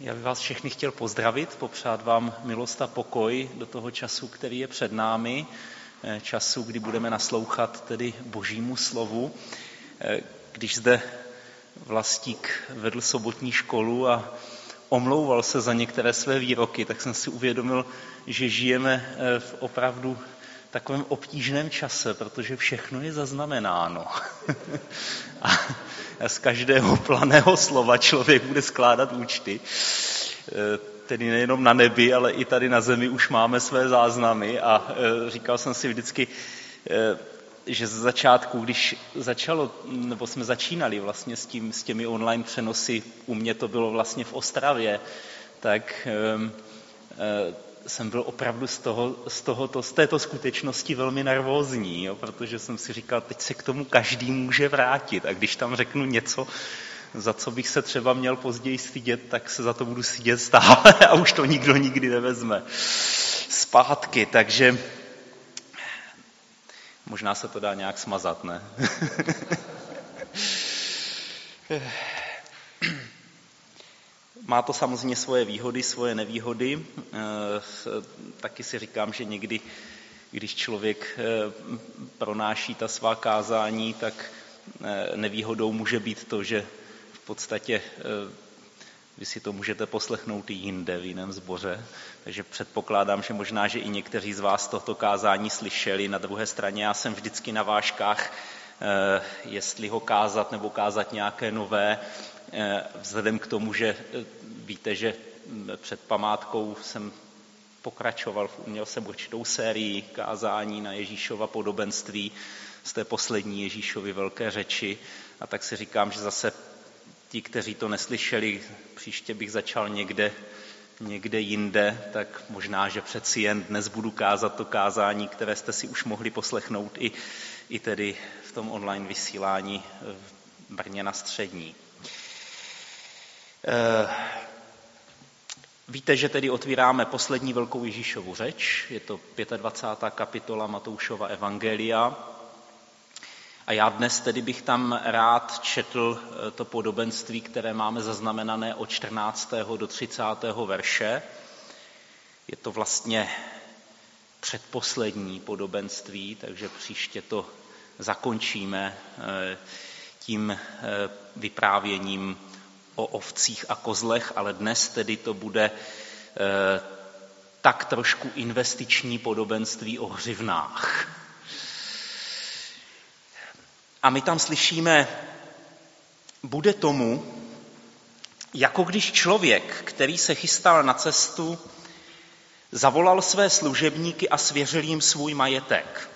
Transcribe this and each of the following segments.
Já bych vás všechny chtěl pozdravit, popřát vám milost a pokoj do toho času, který je před námi, eh, času, kdy budeme naslouchat tedy božímu slovu. Eh, když zde vlastík vedl sobotní školu a omlouval se za některé své výroky, tak jsem si uvědomil, že žijeme eh, v opravdu takovém obtížném čase, protože všechno je zaznamenáno. a z každého planého slova člověk bude skládat účty. E, tedy nejenom na nebi, ale i tady na zemi už máme své záznamy a e, říkal jsem si vždycky, e, že ze začátku, když začalo, nebo jsme začínali vlastně s, tím, s těmi online přenosy, u mě to bylo vlastně v Ostravě, tak jsem byl opravdu z, toho, z, tohoto, z této skutečnosti velmi nervózní, jo, protože jsem si říkal, teď se k tomu každý může vrátit a když tam řeknu něco, za co bych se třeba měl později stydět, tak se za to budu stydět stále a už to nikdo nikdy nevezme zpátky, takže možná se to dá nějak smazat, ne? Má to samozřejmě svoje výhody, svoje nevýhody. Eh, taky si říkám, že někdy, když člověk eh, pronáší ta svá kázání, tak eh, nevýhodou může být to, že v podstatě vy si to můžete poslechnout i jinde, v jiném zboře. Takže předpokládám, že možná, že i někteří z vás toto kázání slyšeli. Na druhé straně já jsem vždycky na váškách, jestli ho kázat nebo kázat nějaké nové, vzhledem k tomu, že Víte, že před památkou jsem pokračoval, měl jsem určitou sérii kázání na Ježíšova podobenství z té poslední Ježíšovy velké řeči a tak si říkám, že zase ti, kteří to neslyšeli, příště bych začal někde, někde jinde, tak možná, že přeci jen dnes budu kázat to kázání, které jste si už mohli poslechnout i, i tedy v tom online vysílání v Brně na střední. Eh, Víte, že tedy otvíráme poslední velkou Ježíšovu řeč, je to 25. kapitola Matoušova Evangelia. A já dnes tedy bych tam rád četl eh, to podobenství, které máme zaznamenané od 14. do 30. verše. Je to vlastně předposlední podobenství, takže příště to zakončíme eh, tím vyprávěním o ovcích a kozlech, ale dnes tedy to bude eh, tak trošku investiční podobenství o hřivnách. A my tam slyšíme, bude tomu, jako když člověk, který se chystal na cestu, zavolal své služebníky a svěřil jim svůj majetek.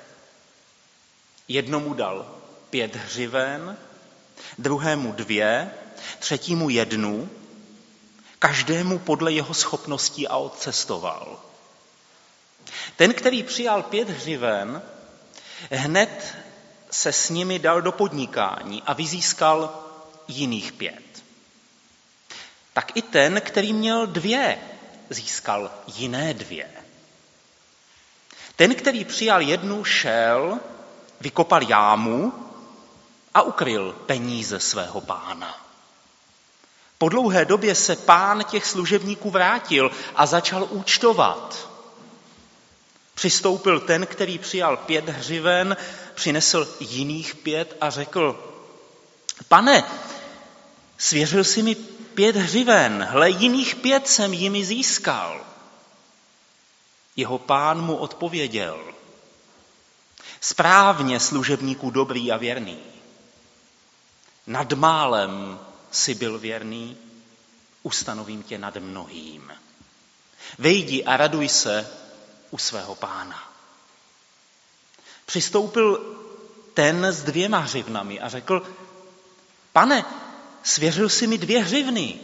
Jednomu dal pět hřiven, druhému dvě třetímu jednu, každému podle jeho schopností a odcestoval. Ten, který přijal pět hřiven, hned se s nimi dal do podnikání a vyzískal jiných pět. Tak i ten, který měl dvě, získal jiné dvě. Ten, který přijal jednu, šel, vykopal jámu a ukryl peníze svého pána. Po dlouhé době se pán těch služebníků vrátil a začal účtovat. Přistoupil ten, který přijal pět hřiven, přinesl jiných pět a řekl, pane, svěřil si mi pět hřiven, hle, jiných pět jsem jimi získal. Jeho pán mu odpověděl, správně služebníků dobrý a věrný. Nad málem si byl věrný, ustanovím tě nad mnohým. Vejdi a raduj se u svého pána. Přistoupil ten s dvěma hřivnami a řekl, pane, svěřil si mi dvě hřivny.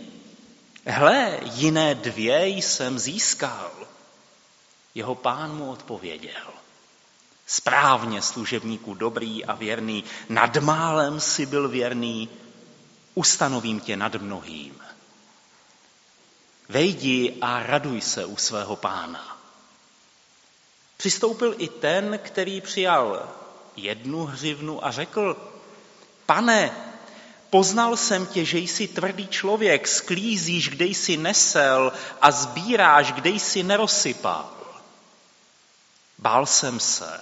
Hle, jiné dvě jsem získal. Jeho pán mu odpověděl. Správně služebníku dobrý a věrný, nad málem si byl věrný, ustanovím tě nad mnohým. Vejdi a raduj se u svého pána. Přistoupil i ten, který přijal jednu hřivnu a řekl, pane, Poznal jsem tě, že jsi tvrdý člověk, sklízíš, kde jsi nesel a sbíráš, kde jsi nerozsypal. Bál jsem se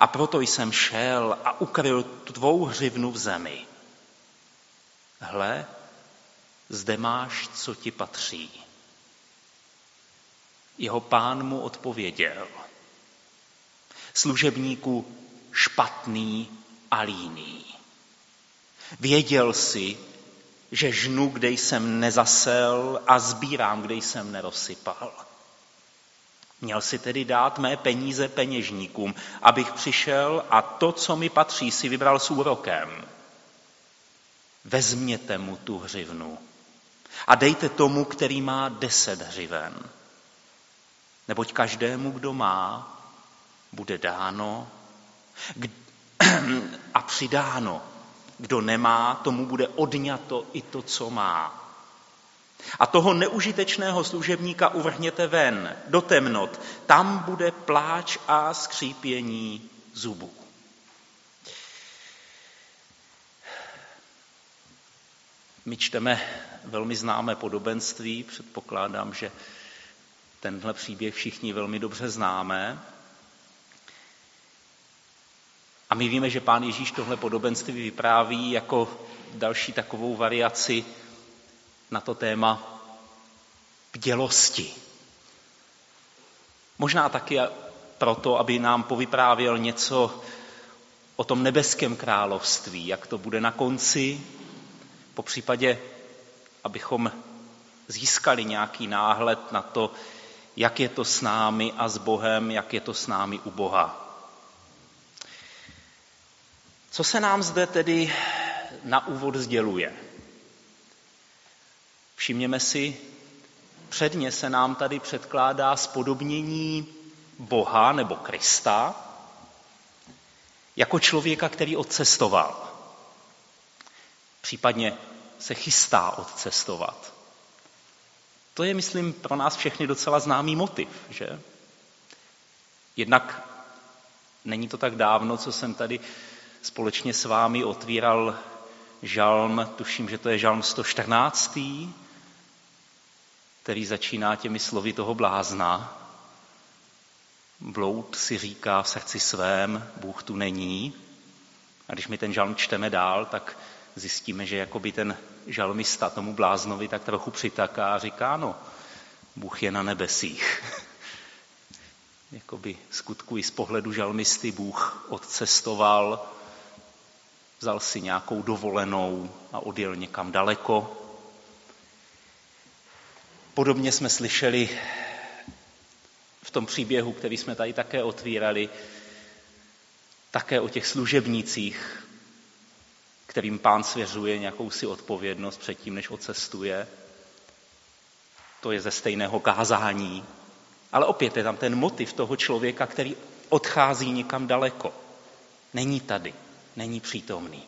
a proto jsem šel a ukryl tvou hřivnu v zemi. Hle, zde máš, co ti patří. Jeho pán mu odpověděl. Služebníku špatný a líný. Věděl si, že žnu, kde jsem nezasel a sbírám, kde jsem nerozsypal. Měl si tedy dát mé peníze peněžníkům, abych přišel a to, co mi patří, si vybral s úrokem. Vezměte mu tu hřivnu a dejte tomu, který má deset hřiven. Neboť každému, kdo má, bude dáno a přidáno. Kdo nemá, tomu bude odňato i to, co má. A toho neužitečného služebníka uvrhněte ven, do temnot. Tam bude pláč a skřípění zubů. My čteme velmi známé podobenství, předpokládám, že tenhle příběh všichni velmi dobře známe. A my víme, že pán Ježíš tohle podobenství vypráví jako další takovou variaci na to téma bdělosti. Možná taky proto, aby nám povyprávěl něco o tom nebeském království, jak to bude na konci, po případě, abychom získali nějaký náhled na to, jak je to s námi a s Bohem, jak je to s námi u Boha. Co se nám zde tedy na úvod sděluje? Všimněme si, předně se nám tady předkládá spodobnění Boha nebo Krista jako člověka, který odcestoval. Případně se chystá odcestovat. To je, myslím, pro nás všechny docela známý motiv, že? Jednak není to tak dávno, co jsem tady společně s vámi otvíral žalm, tuším, že to je žalm 114, který začíná těmi slovy toho blázna. Bloud si říká v srdci svém, Bůh tu není. A když my ten žalm čteme dál, tak zjistíme, že jakoby ten žalmista tomu bláznovi tak trochu přitaká a říká, no, Bůh je na nebesích. jakoby skutku i z pohledu žalmisty Bůh odcestoval, vzal si nějakou dovolenou a odjel někam daleko. Podobně jsme slyšeli v tom příběhu, který jsme tady také otvírali, také o těch služebnících, kterým pán svěřuje nějakou si odpovědnost předtím, než odcestuje. To je ze stejného kázání. Ale opět je tam ten motiv toho člověka, který odchází někam daleko. Není tady není přítomný.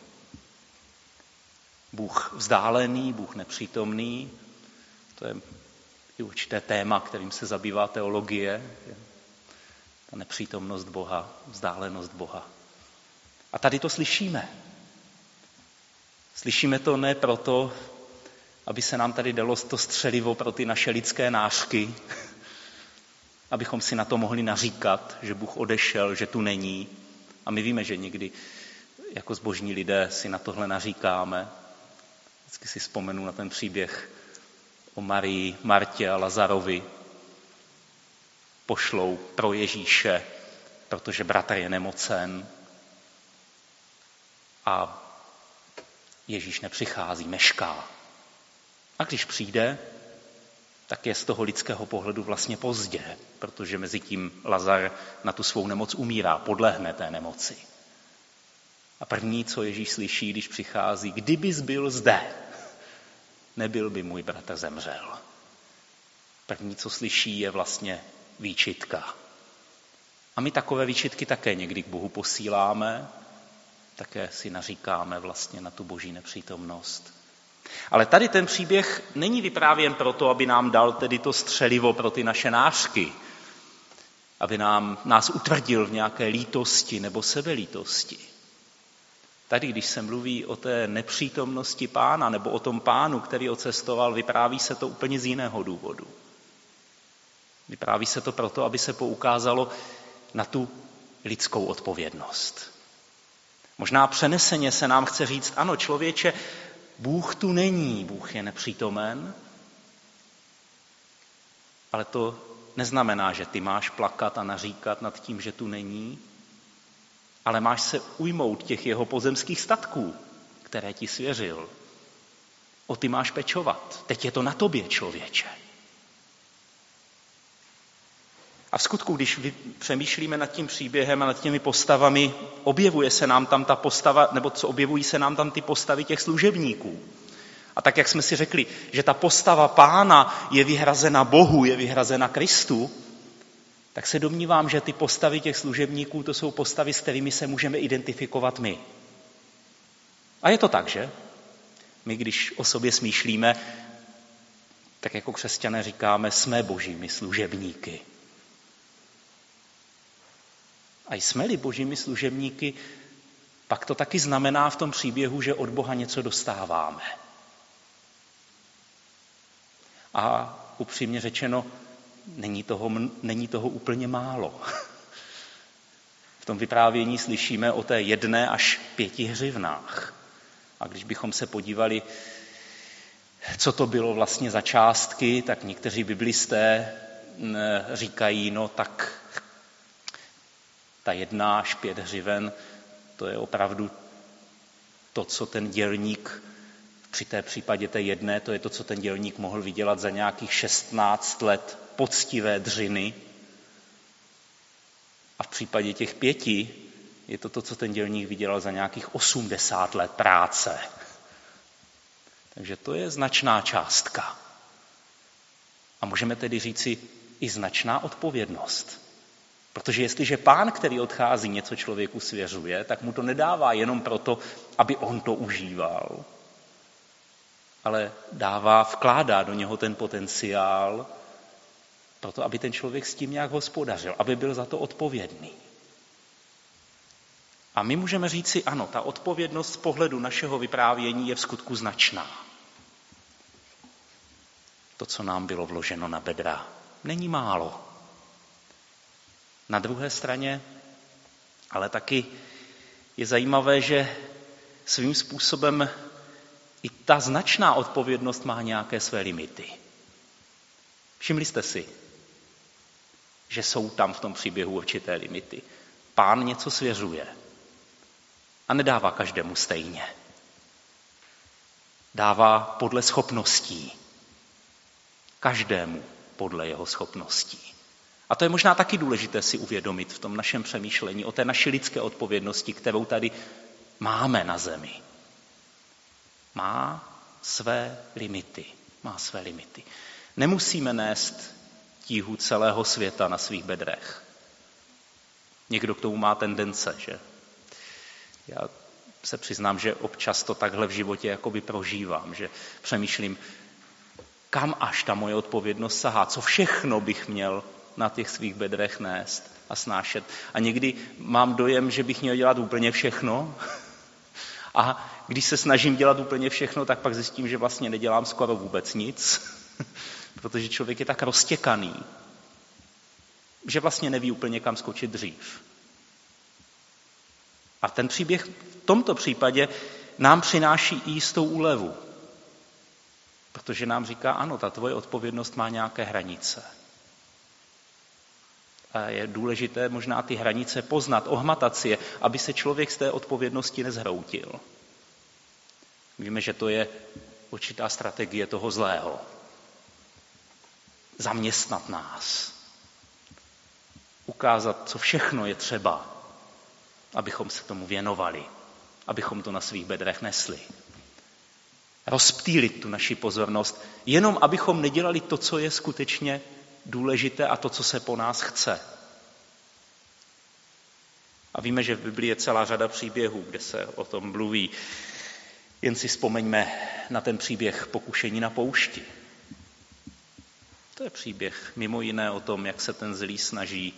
Bůh vzdálený, Bůh nepřítomný, to je i určité téma, kterým se zabývá teologie, ta nepřítomnost Boha, vzdálenost Boha. A tady to slyšíme. Slyšíme to ne proto, aby se nám tady dalo to střelivo pro ty naše lidské nářky, abychom si na to mohli naříkat, že Bůh odešel, že tu není. A my víme, že někdy jako zbožní lidé si na tohle naříkáme. Vždycky si vzpomenu na ten příběh o Marii, Martě a Lazarovi. Pošlou pro Ježíše, protože bratr je nemocen. A Ježíš nepřichází, mešká. A když přijde, tak je z toho lidského pohledu vlastně pozdě, protože mezi tím Lazar na tu svou nemoc umírá, podlehne té nemoci. A první, co Ježíš slyší, když přichází, kdybys byl zde, nebyl by můj bratr zemřel. První, co slyší, je vlastně výčitka. A my takové výčitky také někdy k Bohu posíláme, také si naříkáme vlastně na tu boží nepřítomnost. Ale tady ten příběh není vyprávěn proto, aby nám dal tedy to střelivo pro ty naše nářky, aby nám, nás utvrdil v nějaké lítosti nebo sebelítosti. Tady, když se mluví o té nepřítomnosti pána nebo o tom pánu, který ocestoval, vypráví se to úplně z jiného důvodu. Vypráví se to proto, aby se poukázalo na tu lidskou odpovědnost. Možná přeneseně se nám chce říct, ano, člověče, Bůh tu není, Bůh je nepřítomen, ale to neznamená, že ty máš plakat a naříkat nad tím, že tu není, ale máš se ujmout těch jeho pozemských statků, které ti svěřil. O ty máš pečovat. Teď je to na tobě, člověče. A v skutku, když přemýšlíme nad tím příběhem a nad těmi postavami, objevuje se nám tam ta postava, nebo co objevují se nám tam ty postavy těch služebníků. A tak, jak jsme si řekli, že ta postava pána je vyhrazena Bohu, je vyhrazena Kristu, tak se domnívám, že ty postavy těch služebníků, to jsou postavy, s kterými se můžeme identifikovat my. A je to tak, že? My, když o sobě smýšlíme, tak jako křesťané říkáme, jsme božími služebníky. A jsme-li božími služebníky, pak to taky znamená v tom příběhu, že od Boha něco dostáváme. A upřímně řečeno, není toho, není toho úplně málo. V tom vyprávění slyšíme o té jedné až pěti hřivnách. A když bychom se podívali, co to bylo vlastně za částky, tak někteří biblisté říkají, no tak ta jedna až pět hřiven, to je opravdu to, co ten dělník při té případě té jedné, to je to, co ten dělník mohl vydělat za nějakých 16 let poctivé dřiny. A v případě těch pěti je to to, co ten dělník vydělal za nějakých 80 let práce. Takže to je značná částka. A můžeme tedy říci i značná odpovědnost. Protože jestliže pán, který odchází, něco člověku svěřuje, tak mu to nedává jenom proto, aby on to užíval, ale dává, vkládá do něho ten potenciál, proto aby ten člověk s tím nějak hospodařil, aby byl za to odpovědný. A my můžeme říci, ano, ta odpovědnost z pohledu našeho vyprávění je v skutku značná. To, co nám bylo vloženo na bedra, není málo. Na druhé straně ale taky je zajímavé, že svým způsobem i ta značná odpovědnost má nějaké své limity. Všimli jste si, že jsou tam v tom příběhu určité limity. Pán něco svěřuje a nedává každému stejně. Dává podle schopností. Každému podle jeho schopností. A to je možná taky důležité si uvědomit v tom našem přemýšlení o té naší lidské odpovědnosti, kterou tady máme na zemi. Má své limity. Má své limity. Nemusíme nést tíhu celého světa na svých bedrech. Někdo k tomu má tendence, že? Já se přiznám, že občas to takhle v životě jakoby prožívám, že přemýšlím, kam až ta moje odpovědnost sahá, co všechno bych měl na těch svých bedrech nést a snášet. A někdy mám dojem, že bych měl dělat úplně všechno. A když se snažím dělat úplně všechno, tak pak zjistím, že vlastně nedělám skoro vůbec nic, protože člověk je tak roztěkaný, že vlastně neví úplně, kam skočit dřív. A ten příběh v tomto případě nám přináší i jistou úlevu. Protože nám říká, ano, ta tvoje odpovědnost má nějaké hranice je důležité možná ty hranice poznat, ohmatat si je, aby se člověk z té odpovědnosti nezhroutil. Víme, že to je určitá strategie toho zlého. Zaměstnat nás. Ukázat, co všechno je třeba, abychom se tomu věnovali, abychom to na svých bedrech nesli. Rozptýlit tu naši pozornost, jenom abychom nedělali to, co je skutečně důležité a to, co se po nás chce. A víme, že v Biblii je celá řada příběhů, kde se o tom mluví. Jen si vzpomeňme na ten příběh pokušení na poušti. To je příběh mimo jiné o tom, jak se ten zlý snaží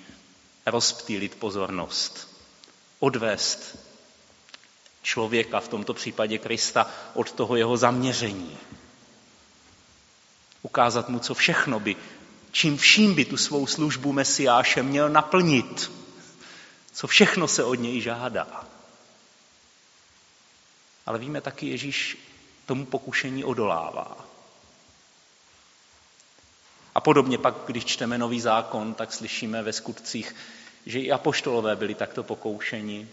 rozptýlit pozornost, odvést člověka, v tomto případě Krista, od toho jeho zaměření. Ukázat mu, co všechno by, čím vším by tu svou službu Mesiáše měl naplnit. Co všechno se od něj žádá. Ale víme taky, Ježíš tomu pokušení odolává. A podobně pak, když čteme nový zákon, tak slyšíme ve skutcích, že i apoštolové byli takto pokoušeni,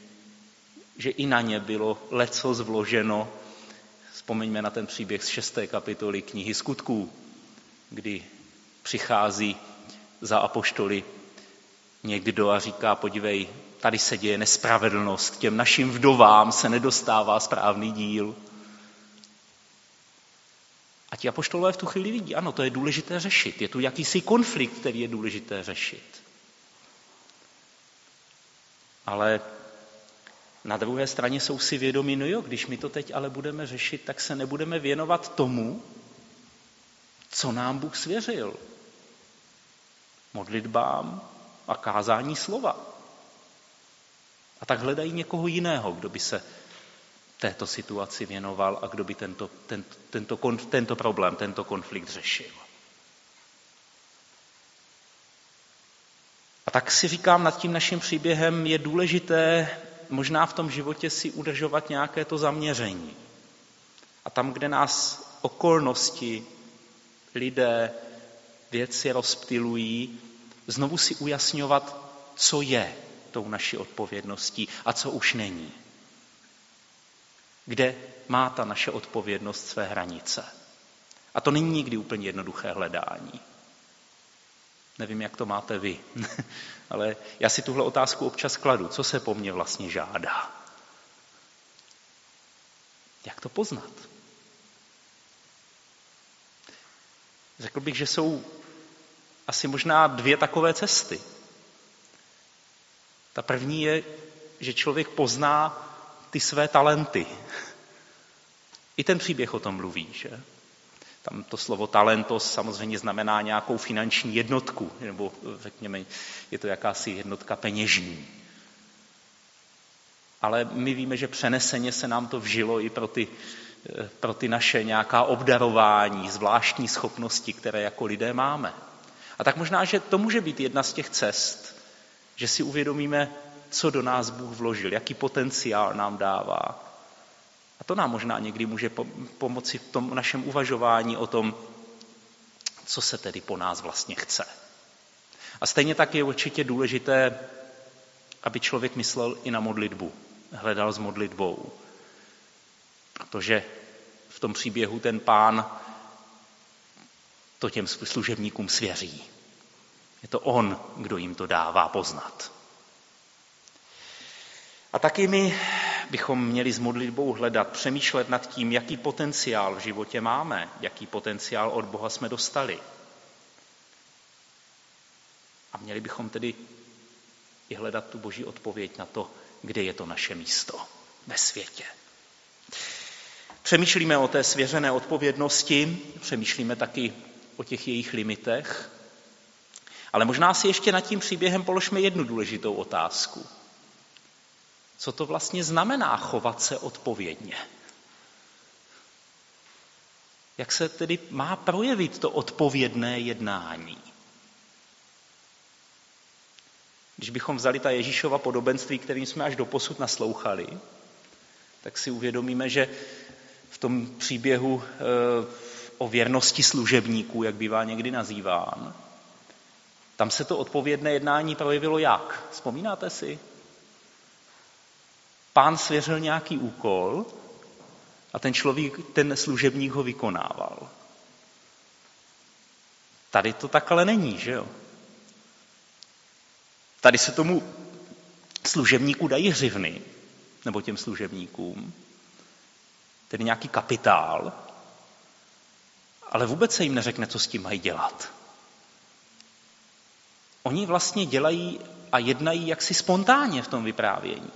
že i na ně bylo leco zvloženo. Vzpomeňme na ten příběh z šesté kapitoly knihy skutků, kdy přichází za apoštoly někdo a říká, podívej, tady se děje nespravedlnost, těm našim vdovám se nedostává správný díl. A ti apoštolové v tu chvíli vidí, ano, to je důležité řešit. Je tu jakýsi konflikt, který je důležité řešit. Ale na druhé straně jsou si vědomi, no jo, když my to teď ale budeme řešit, tak se nebudeme věnovat tomu, co nám Bůh svěřil. Modlitbám a kázání slova. A tak hledají někoho jiného, kdo by se této situaci věnoval a kdo by tento, tento, tento, tento problém, tento konflikt řešil. A tak si říkám nad tím naším příběhem, je důležité možná v tom životě si udržovat nějaké to zaměření. A tam, kde nás okolnosti, lidé, věci rozptilují, znovu si ujasňovat, co je tou naší odpovědností a co už není. Kde má ta naše odpovědnost své hranice. A to není nikdy úplně jednoduché hledání. Nevím, jak to máte vy, ale já si tuhle otázku občas kladu. Co se po mně vlastně žádá? Jak to poznat? Řekl bych, že jsou asi možná dvě takové cesty. Ta první je, že člověk pozná ty své talenty. I ten příběh o tom mluví, že? Tam to slovo talentos samozřejmě znamená nějakou finanční jednotku, nebo řekněme, je to jakási jednotka peněžní. Ale my víme, že přeneseně se nám to vžilo i pro ty, pro ty naše nějaká obdarování, zvláštní schopnosti, které jako lidé máme. A tak možná, že to může být jedna z těch cest, že si uvědomíme, co do nás Bůh vložil, jaký potenciál nám dává. A to nám možná někdy může pomoci v tom našem uvažování o tom, co se tedy po nás vlastně chce. A stejně tak je určitě důležité, aby člověk myslel i na modlitbu, hledal s modlitbou. Protože v tom příběhu ten pán to těm služebníkům svěří. Je to on, kdo jim to dává poznat. A taky my bychom měli s modlitbou hledat, přemýšlet nad tím, jaký potenciál v životě máme, jaký potenciál od Boha jsme dostali. A měli bychom tedy i hledat tu boží odpověď na to, kde je to naše místo ve světě. Přemýšlíme o té svěřené odpovědnosti, přemýšlíme taky o těch jejich limitech, ale možná si ještě nad tím příběhem položme jednu důležitou otázku. Co to vlastně znamená chovat se odpovědně? Jak se tedy má projevit to odpovědné jednání? Když bychom vzali ta Ježíšova podobenství, kterým jsme až do posud naslouchali, tak si uvědomíme, že v tom příběhu e, o věrnosti služebníků, jak bývá někdy nazýván, tam se to odpovědné jednání projevilo jak? Vzpomínáte si? Pán svěřil nějaký úkol a ten člověk, ten služebník ho vykonával. Tady to takhle není, že jo? Tady se tomu služebníku dají hřivny, nebo těm služebníkům, tedy nějaký kapitál, ale vůbec se jim neřekne, co s tím mají dělat. Oni vlastně dělají a jednají jaksi spontánně v tom vyprávění.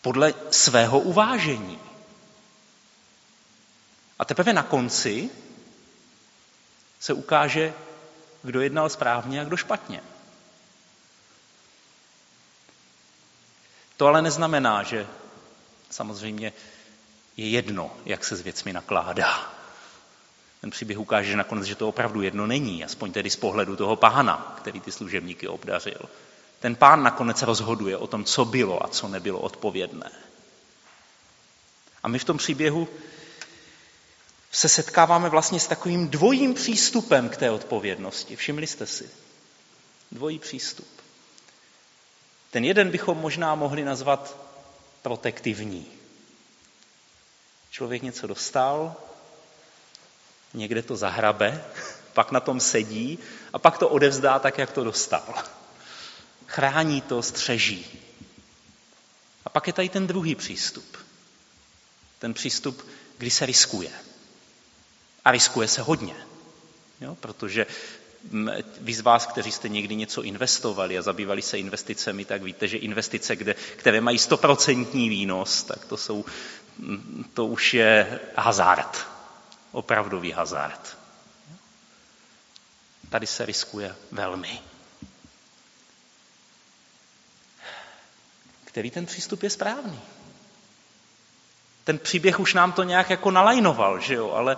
Podle svého uvážení. A teprve na konci se ukáže, kdo jednal správně a kdo špatně. To ale neznamená, že samozřejmě je jedno, jak se s věcmi nakládá. Ten příběh ukáže že nakonec, že to opravdu jedno není, aspoň tedy z pohledu toho pána, který ty služebníky obdařil. Ten pán nakonec rozhoduje o tom, co bylo a co nebylo odpovědné. A my v tom příběhu se setkáváme vlastně s takovým dvojím přístupem k té odpovědnosti. Všimli jste si? Dvojí přístup. Ten jeden bychom možná mohli nazvat protektivní. Člověk něco dostal, někde to zahrabe, pak na tom sedí a pak to odevzdá tak, jak to dostal. Chrání to, střeží. A pak je tady ten druhý přístup. Ten přístup, kdy se riskuje. A riskuje se hodně. Jo? Protože vy z vás, kteří jste někdy něco investovali a zabývali se investicemi, tak víte, že investice, kde, které mají stoprocentní výnos, tak to, jsou, to už je hazard. Opravdový hazard. Tady se riskuje velmi. Který ten přístup je správný? Ten příběh už nám to nějak jako nalajnoval, že jo? ale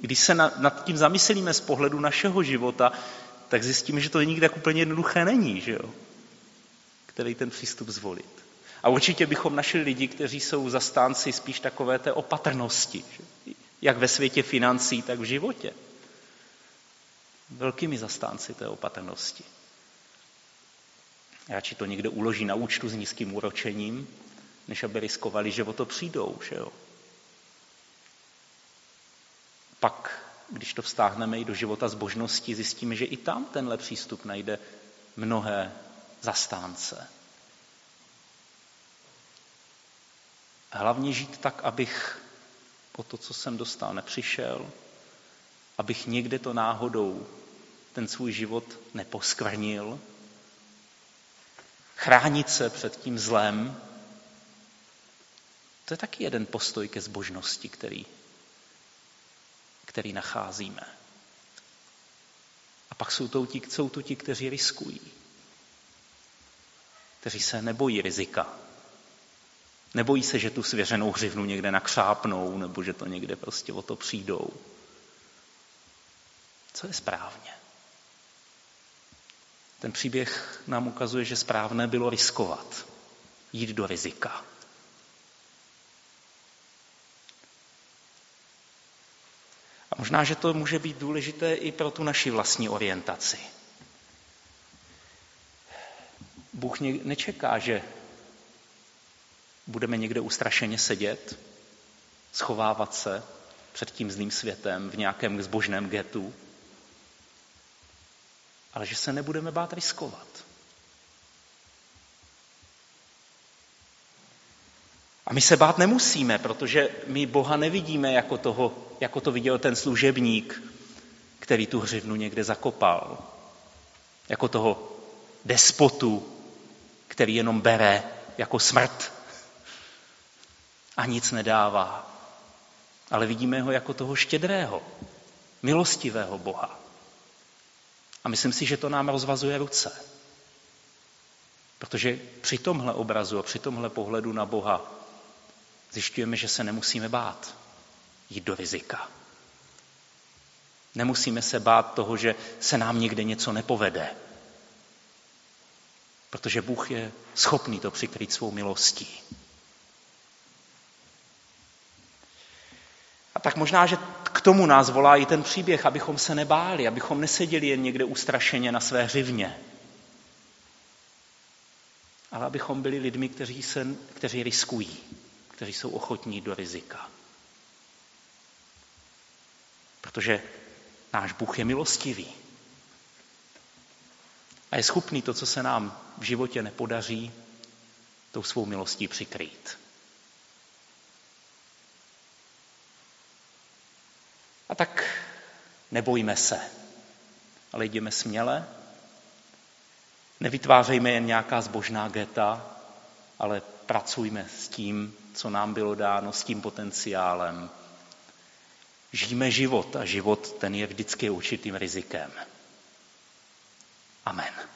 když se nad tím zamyslíme z pohledu našeho života, tak zjistíme, že to nikdy tak úplně jednoduché není, že jo? Který ten přístup zvolit. A určitě bychom našli lidi, kteří jsou zastánci spíš takové té opatrnosti, jak ve světě financí, tak v životě. Velkými zastánci té opatrnosti. Radši to někde uloží na účtu s nízkým úročením, než aby riskovali, že o to přijdou. Že jo? Pak, když to vztáhneme i do života zbožnosti, zjistíme, že i tam tenhle přístup najde mnohé zastánce. Hlavně žít tak, abych po to, co jsem dostal, nepřišel, abych někde to náhodou ten svůj život neposkvrnil, chránit se před tím zlem, to je taky jeden postoj ke zbožnosti, který který nacházíme. A pak jsou to ti, jsou to ti, kteří riskují. Kteří se nebojí rizika. Nebojí se, že tu svěřenou hřivnu někde nakřápnou, nebo že to někde prostě o to přijdou. Co je správně? Ten příběh nám ukazuje, že správné bylo riskovat, jít do rizika. A možná, že to může být důležité i pro tu naši vlastní orientaci. Bůh nečeká, že budeme někde ustrašeně sedět, schovávat se před tím zlým světem v nějakém zbožném getu, ale že se nebudeme bát riskovat. A my se bát nemusíme, protože my Boha nevidíme jako, toho, jako to viděl ten služebník, který tu hřivnu někde zakopal. Jako toho despotu, který jenom bere jako smrt a nic nedává. Ale vidíme ho jako toho štědrého, milostivého Boha. A myslím si, že to nám rozvazuje ruce. Protože při tomhle obrazu a při tomhle pohledu na Boha zjišťujeme, že se nemusíme bát jít do rizika. Nemusíme se bát toho, že se nám někde něco nepovede. Protože Bůh je schopný to přikryt svou milostí. Tak možná, že k tomu nás volá i ten příběh, abychom se nebáli, abychom neseděli jen někde ustrašeně na své hřivně, ale abychom byli lidmi, kteří, se, kteří riskují, kteří jsou ochotní do rizika. Protože náš Bůh je milostivý. A je schopný to, co se nám v životě nepodaří, tou svou milostí přikrýt. A tak nebojme se, ale jdeme směle. Nevytvářejme jen nějaká zbožná geta, ale pracujme s tím, co nám bylo dáno, s tím potenciálem. Žijeme život a život ten je vždycky určitým rizikem. Amen.